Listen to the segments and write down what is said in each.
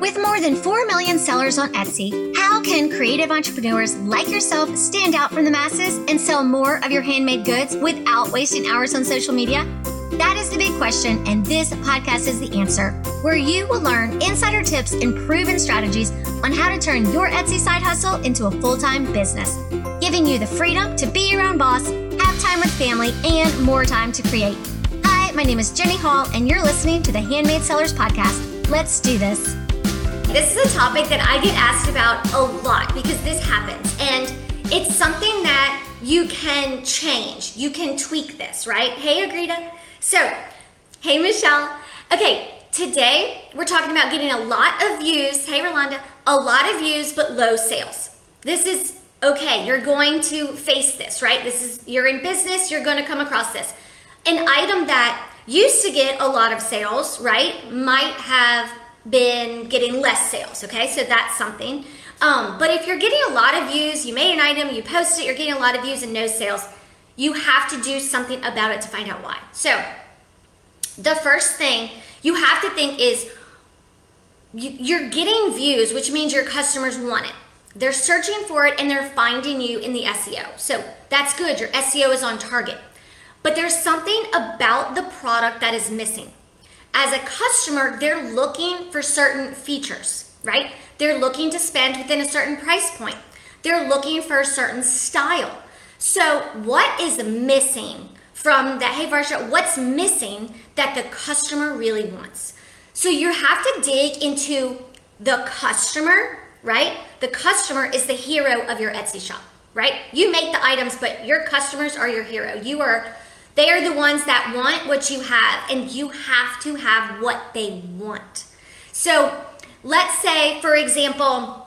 With more than 4 million sellers on Etsy, how can creative entrepreneurs like yourself stand out from the masses and sell more of your handmade goods without wasting hours on social media? That is the big question, and this podcast is the answer, where you will learn insider tips and proven strategies on how to turn your Etsy side hustle into a full time business, giving you the freedom to be your own boss, have time with family, and more time to create. Hi, my name is Jenny Hall, and you're listening to the Handmade Sellers Podcast. Let's do this. This is a topic that I get asked about a lot because this happens, and it's something that you can change. You can tweak this, right? Hey, Agrita. So, hey, Michelle. Okay, today we're talking about getting a lot of views. Hey, Rolanda. A lot of views, but low sales. This is okay. You're going to face this, right? This is, you're in business, you're going to come across this. An item that used to get a lot of sales, right, might have been getting less sales, okay? So that's something. Um, but if you're getting a lot of views, you made an item, you posted it, you're getting a lot of views and no sales, you have to do something about it to find out why. So, the first thing you have to think is you're getting views, which means your customers want it. They're searching for it and they're finding you in the SEO. So, that's good. Your SEO is on target. But there's something about the product that is missing. As a customer, they're looking for certain features, right? They're looking to spend within a certain price point. They're looking for a certain style. So, what is missing from that? Hey, Varsha, what's missing that the customer really wants? So, you have to dig into the customer, right? The customer is the hero of your Etsy shop, right? You make the items, but your customers are your hero. You are, they are the ones that want what you have, and you have to have what they want. So, let's say, for example,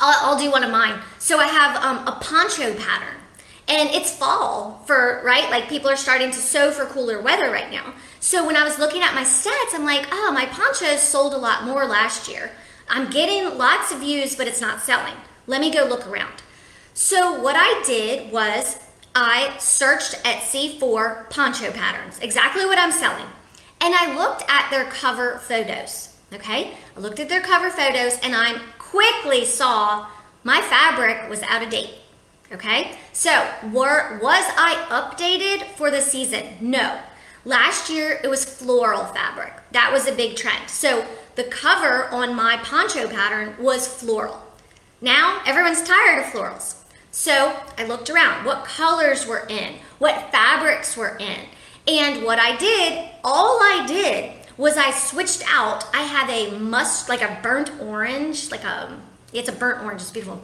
I'll, I'll do one of mine. So, I have um, a poncho pattern and it's fall for right? Like people are starting to sew for cooler weather right now. So when i was looking at my stats i'm like oh my ponchos sold a lot more last year. I'm getting lots of views but it's not selling. Let me go look around. So what i did was i searched etsy for poncho patterns exactly what i'm selling and i looked at their cover photos okay i looked at their cover photos and i quickly saw my fabric was out of date Okay, so were, was I updated for the season? No. Last year it was floral fabric. That was a big trend. So the cover on my poncho pattern was floral. Now everyone's tired of florals. So I looked around what colors were in, what fabrics were in. And what I did, all I did was I switched out. I have a must, like a burnt orange, like a, it's a burnt orange, it's beautiful.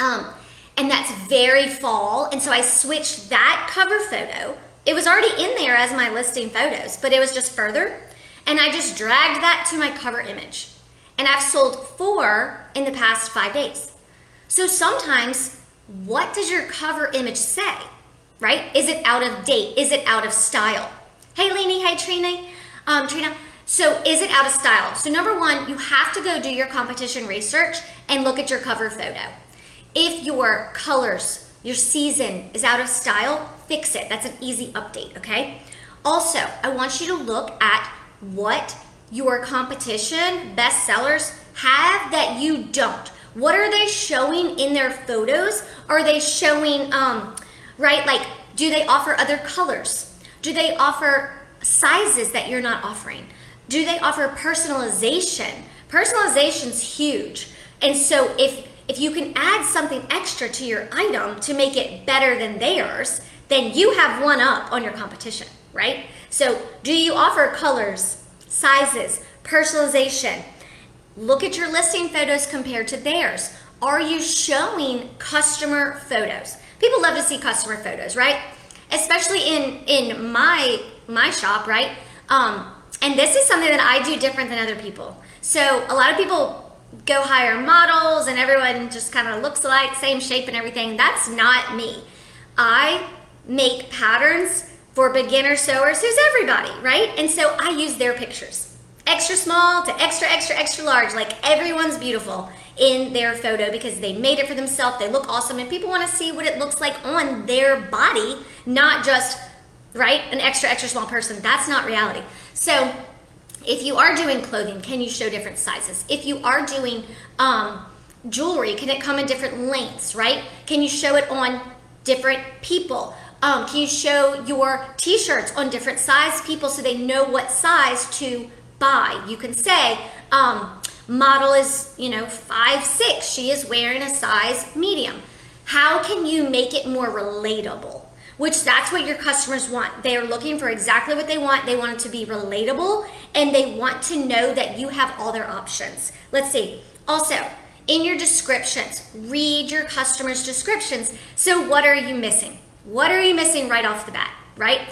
Um, and that's very fall. And so I switched that cover photo. It was already in there as my listing photos, but it was just further. And I just dragged that to my cover image. And I've sold four in the past five days. So sometimes, what does your cover image say? Right? Is it out of date? Is it out of style? Hey, Leni. Hey, Trina. Um, Trina. So, is it out of style? So, number one, you have to go do your competition research and look at your cover photo. If your colors, your season is out of style, fix it. That's an easy update, okay? Also, I want you to look at what your competition, bestsellers, have that you don't. What are they showing in their photos? Are they showing, um, right, like, do they offer other colors? Do they offer sizes that you're not offering? Do they offer personalization? Personalization's huge. And so if if you can add something extra to your item to make it better than theirs, then you have one up on your competition, right? So, do you offer colors, sizes, personalization? Look at your listing photos compared to theirs. Are you showing customer photos? People love to see customer photos, right? Especially in in my my shop, right? Um, and this is something that I do different than other people. So a lot of people go hire models and everyone just kind of looks alike, same shape and everything. That's not me. I make patterns for beginner sewers who's everybody, right? And so I use their pictures. Extra small to extra, extra, extra large. Like everyone's beautiful in their photo because they made it for themselves. They look awesome and people want to see what it looks like on their body, not just, right, an extra, extra small person. That's not reality. So if you are doing clothing, can you show different sizes? If you are doing um, jewelry, can it come in different lengths, right? Can you show it on different people? Um, can you show your t-shirts on different size people so they know what size to buy? You can say, um, model is, you know, five, six. She is wearing a size medium. How can you make it more relatable? Which that's what your customers want. They are looking for exactly what they want. They want it to be relatable and they want to know that you have all their options. Let's see. Also, in your descriptions, read your customers' descriptions. So, what are you missing? What are you missing right off the bat, right?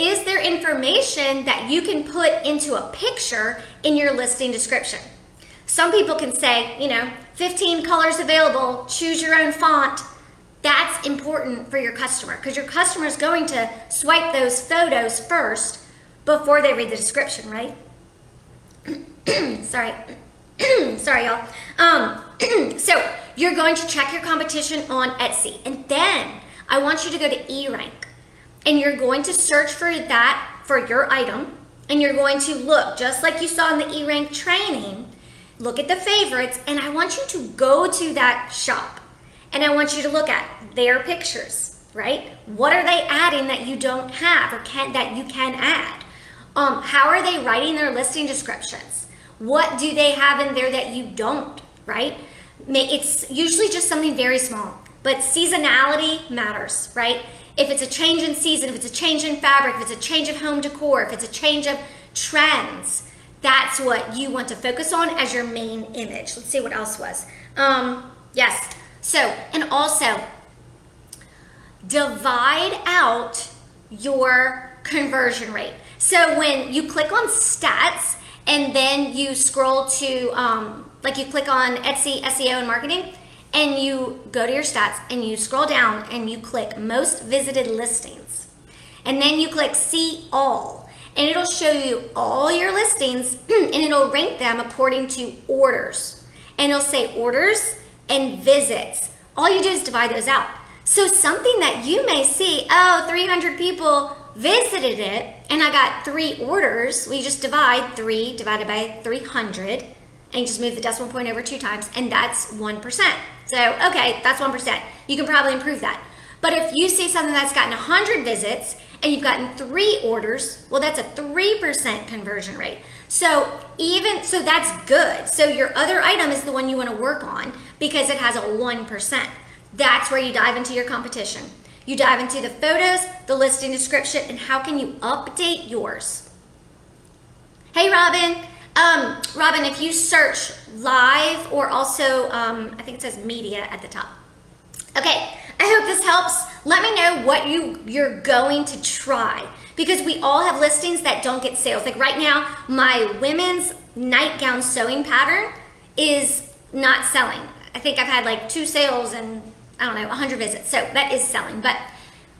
Is there information that you can put into a picture in your listing description? Some people can say, you know, 15 colors available, choose your own font. That's important for your customer because your customer is going to swipe those photos first before they read the description, right? Sorry. Sorry, y'all. Um, so you're going to check your competition on Etsy, and then I want you to go to eRank, and you're going to search for that for your item, and you're going to look just like you saw in the eRank training look at the favorites, and I want you to go to that shop and I want you to look at their pictures, right? What are they adding that you don't have or can that you can add? Um, how are they writing their listing descriptions? What do they have in there that you don't, right? It's usually just something very small, but seasonality matters, right? If it's a change in season, if it's a change in fabric, if it's a change of home decor, if it's a change of trends, that's what you want to focus on as your main image. Let's see what else was. Um, yes. So, and also divide out your conversion rate. So when you click on stats and then you scroll to, um, like you click on Etsy SEO and marketing, and you go to your stats and you scroll down and you click most visited listings. And then you click see all and it'll show you all your listings and it'll rank them according to orders. And it'll say orders and visits. All you do is divide those out. So something that you may see, oh, 300 people visited it and I got three orders. We just divide three divided by 300 and you just move the decimal point over two times and that's 1%. So, okay, that's 1%. You can probably improve that. But if you see something that's gotten 100 visits and you've gotten three orders, well, that's a 3% conversion rate. So even, so that's good. So your other item is the one you want to work on because it has a 1%. That's where you dive into your competition. You dive into the photos, the listing description, and how can you update yours. Hey, Robin. Um, Robin, if you search live or also, um, I think it says media at the top. Okay, I hope this helps. Let me know what you, you're going to try because we all have listings that don't get sales. Like right now, my women's nightgown sewing pattern is not selling. I think I've had like two sales and I don't know, 100 visits. So that is selling. But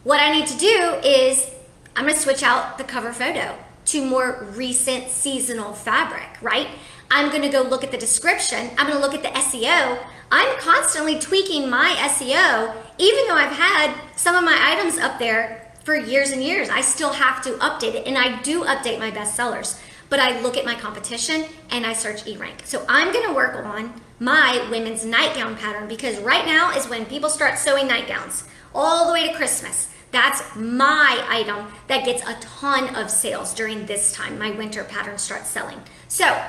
what I need to do is I'm going to switch out the cover photo to more recent seasonal fabric, right? I'm going to go look at the description. I'm going to look at the SEO. I'm constantly tweaking my SEO, even though I've had some of my items up there for years and years. I still have to update it, and I do update my bestsellers. But I look at my competition and I search E rank. So I'm gonna work on my women's nightgown pattern because right now is when people start sewing nightgowns all the way to Christmas. That's my item that gets a ton of sales during this time. My winter pattern starts selling. So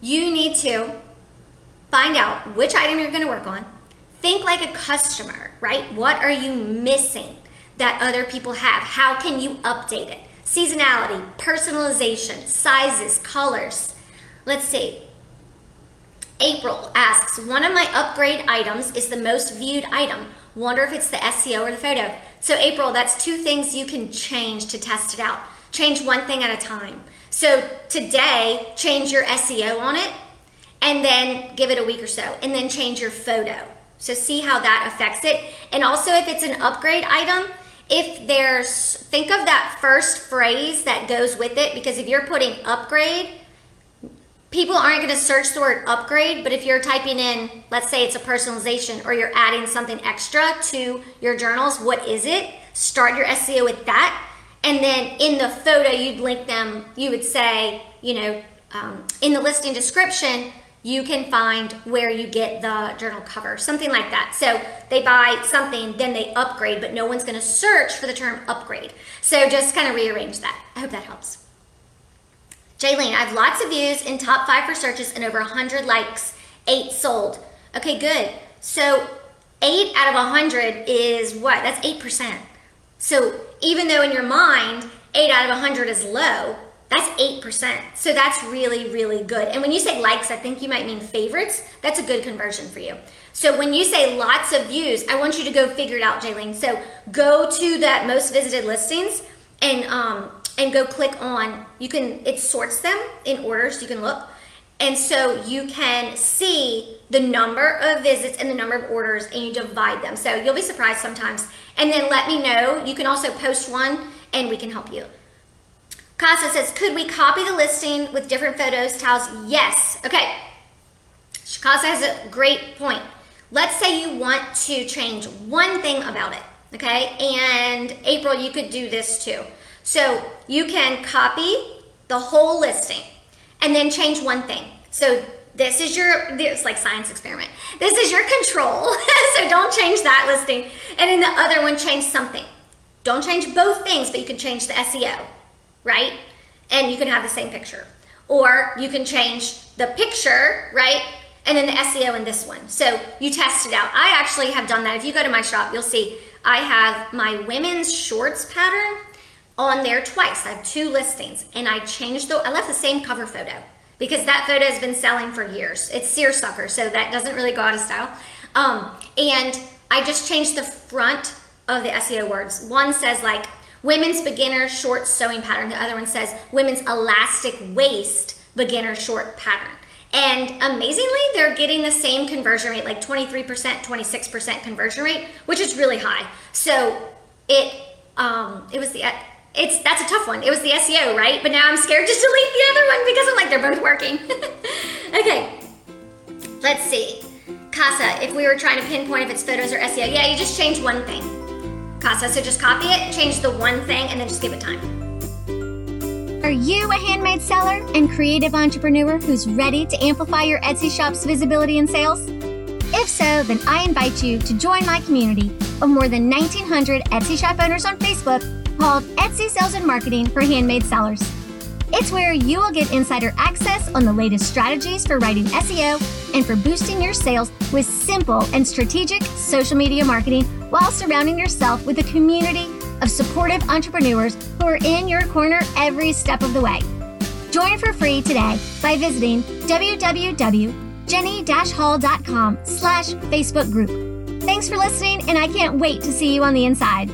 you need to find out which item you're going to work on. Think like a customer, right? What are you missing that other people have? How can you update it? Seasonality, personalization, sizes, colors. Let's see. April asks, one of my upgrade items is the most viewed item. Wonder if it's the SEO or the photo. So April, that's two things you can change to test it out. Change one thing at a time. So today, change your SEO on it and then give it a week or so and then change your photo. So see how that affects it. And also if it's an upgrade item, if there's, think of that first phrase that goes with it because if you're putting upgrade, people aren't going to search the word upgrade, but if you're typing in, let's say it's a personalization or you're adding something extra to your journals, what is it? Start your SEO with that. And then in the photo, you'd link them, you would say, you know, um, in the listing description, you can find where you get the journal cover, something like that. So they buy something, then they upgrade, but no one's going to search for the term upgrade. So just kind of rearrange that. I hope that helps. Jaylene, I have lots of views in top five for searches and over 100 likes, eight sold. Okay, good. So eight out of 100 is what? That's 8%. So even though in your mind, eight out of 100 is low, that's 8%. So that's really, really good. And when you say likes, I think you might mean favorites. That's a good conversion for you. So when you say lots of views, I want you to go figure it out, Jaylene. So go to that most visited listings and um, and go click on, you can, it sorts them in order so you can look. And so you can see the number of visits and the number of orders and you divide them. So you'll be surprised sometimes. And then let me know. You can also post one and we can help you. Casa says, could we copy the listing with different photos, tiles? Yes. Okay. Casa has a great point. Let's say you want to change one thing about it. Okay. And April, you could do this too. So you can copy the whole listing and then change one thing. So this is your, it's like science experiment. This is your control. so don't change that listing. And in the other one, change something. Don't change both things, but you can change the SEO, right? And you can have the same picture. Or you can change the picture, right? And then the SEO in this one. So you test it out. I actually have done that. If you go to my shop, you'll see I have my women's shorts pattern on there twice. I have two listings and I changed the, I left the same cover photo because that photo has been selling for years. It's seersucker, so that doesn't really go out of style. Um, and I just changed the front of the SEO words. One says like women's beginner short sewing pattern. The other one says women's elastic waist beginner short pattern. And amazingly, they're getting the same conversion rate, like 23%, 26% conversion rate, which is really high. So it um, it was the it's that's a tough one. It was the SEO, right? But now I'm scared to delete the other one because I'm like they're both working. okay, let's see. Casa, if we were trying to pinpoint if it's photos or SEO, yeah, you just change one thing. Casa, so just copy it, change the one thing, and then just give it time. Are you a handmade seller and creative entrepreneur who's ready to amplify your Etsy shop's visibility and sales? If so, then I invite you to join my community of more than 1,900 Etsy shop owners on Facebook called Etsy Sales and Marketing for Handmade Sellers. It's where you will get insider access on the latest strategies for writing SEO and for boosting your sales with simple and strategic social media marketing while surrounding yourself with a community of supportive entrepreneurs who are in your corner every step of the way. Join for free today by visiting www.jenny-hall.com slash Facebook group. Thanks for listening, and I can't wait to see you on the inside.